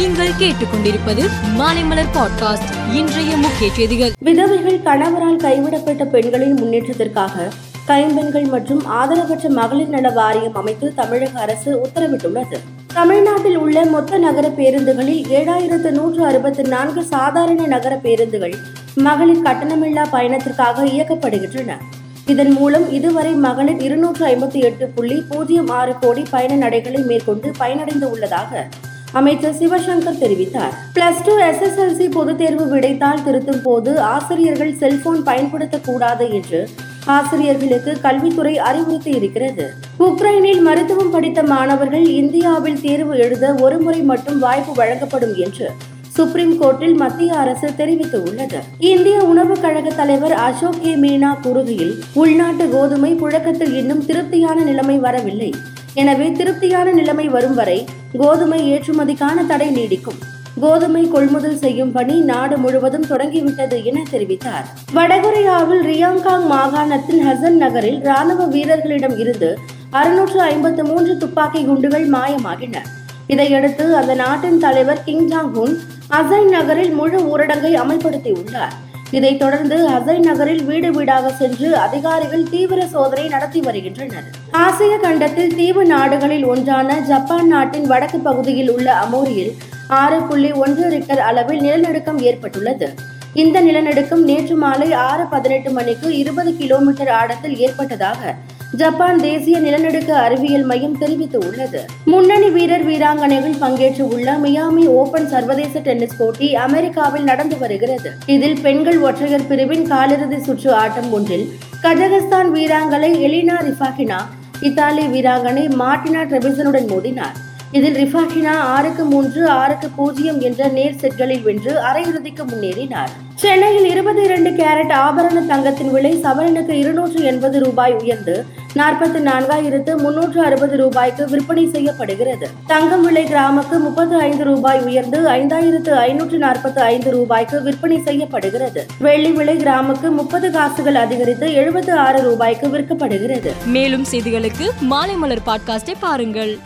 நீங்கள் கேட்டுக்கொண்டிருப்பது மாலைமலர் பாட்காஸ்ட் இன்றைய முக்கிய செய்திகள். விதவைகள் கணவரால் கைவிடப்பட்ட பெண்களின் முன்னேற்றத்திற்காக கைம்பெண்கள் மற்றும் ஆதரவற்ற மகளிர் நல வாரியம் அமைத்து தமிழக அரசு உத்தரவிட்டுள்ளது. தமிழ்நாட்டில் உள்ள மொத்த நகர பேருந்துகளில் ஏழாயிரத்து நூற்று அறுபத்தி நான்கு சாதாரண நகர பேருந்துகள் மகளிர் கட்டணமில்லா பயணத்திற்காக இயக்கப்படுகின்றன. இதன் மூலம் இதுவரை மகளிர் இருநூற்று ஐம்பத்தி எட்டு புள்ளி பூஜ்ஜியம் ஆறு கோடி பயண நடைகளை மேற்கொண்டு பயனடைந்து உள்ளதாக அமைச்சர் சிவசங்கர் தெரிவித்தார். பிளஸ் டூ எஸ்எஸ்எல்சி பொதுத் தேர்வு விடைத்தாள் திருத்தும் போது ஆசிரியர்கள் செல்போன் பயன்படுத்தக்கூடாது என்று ஆசிரியர்களுக்கு கல்வித்துறை அறிவுறுத்தி இருக்கிறது. உக்ரைனில் மருத்துவம் படித்த மாணவர்கள் இந்தியாவில் தேர்வு எழுத ஒருமுறை மட்டும் வாய்ப்பு வழங்கப்படும் என்று சுப்ரீம் கோர்ட்டில் மத்திய அரசு தெரிவித்துள்ளது. இந்திய உணவுக் கழக தலைவர் அசோக் கே மீனா கூறுகையில் உள்நாட்டு கோதுமை புழக்கத்தில் இன்னும் திருப்தியான நிலைமை வரவில்லை. எனவே திருப்தியான நிலைமை வரும் வரை கோதுமை ஏற்றுமதிக்கான தடை நீடிக்கும். கோதுமை கொள்முதல் செய்யும் பணி நாடு முழுவதும் தொடங்கிவிட்டது என தெரிவித்தார். வடகொரியாவில் ரியாங்காங் மாகாணத்தின் ஹசன் நகரில் ராணுவ வீரர்களிடம் இருந்து அறுநூற்று ஐம்பத்து மூன்று துப்பாக்கி குண்டுகள் மாயமாகின. இதையடுத்து அந்த நாட்டின் தலைவர் கிங் ஜாங் உன் அசைன் நகரில் முழு ஊரடங்கை அமல்படுத்தியுள்ளார். இதைத் தொடர்ந்து அசை நகரில் வீடு வீடாக சென்று அதிகாரிகள் தீவிர சோதனை நடத்தி வருகின்றனர். ஆசிய கண்டத்தில் தீவு நாடுகளில் ஒன்றான ஜப்பான் நாட்டின் வடக்கு பகுதியில் உள்ள அமோரியில் ஆறு புள்ளி ஒன்று ரிக்டர் அளவில் நிலநடுக்கம் ஏற்பட்டுள்ளது. இந்த நிலநடுக்கம் நேற்று மாலை ஆறு பதினெட்டு மணிக்கு இருபது கிலோமீட்டர் ஆழத்தில் ஏற்பட்டதாக ஜப்பான் தேசிய நிலநடுக்க அறிவியல் மையம் தெரிவித்துள்ளது. முன்னணி வீரர் வீராங்கனைகள் பங்கேற்று உள்ள மியாமி ஓபன் சர்வதேச டென்னிஸ் போட்டி அமெரிக்காவில் நடந்து வருகிறது. இதில் பெண்கள் ஒற்றையர் பிரிவின் காலிறுதி சுற்று ஆட்டம் ஒன்றில் கஜகஸ்தான் வீராங்கனை எலினா ரிஃபாகினா இத்தாலி வீராங்கனை மார்டினா ட்ரெபிசனுடன் மோதினார். இதில் ரிஃபாகினா ஆறுக்கு மூன்று ஆறுக்கு பூஜ்ஜியம் என்ற நேர் செட்களில் வென்று அரையிறுதிக்கு முன்னேறினார். சென்னையில் இருபத்தி இரண்டு கேரட் ஆபரண தங்கத்தின் விலை சவரனுக்கு இருநூற்று எண்பது ரூபாய் உயர்ந்து நாற்பத்தி நான்காயிரத்து முன்னூற்று அறுபது ரூபாய்க்கு விற்பனை செய்யப்படுகிறது. தங்கம் விலை கிராமுக்கு முப்பத்து ஐந்து ரூபாய் உயர்ந்து ஐந்தாயிரத்து ஐநூற்று நாற்பத்தி ஐந்து ரூபாய்க்கு விற்பனை செய்யப்படுகிறது. வெள்ளி விலை கிராமுக்கு முப்பது காசுகள் அதிகரித்து எழுபத்து ஆறு ரூபாய்க்கு விற்கப்படுகிறது. மேலும் செய்திகளுக்கு மாலைமலர் பாட்காஸ்டை பாருங்கள்.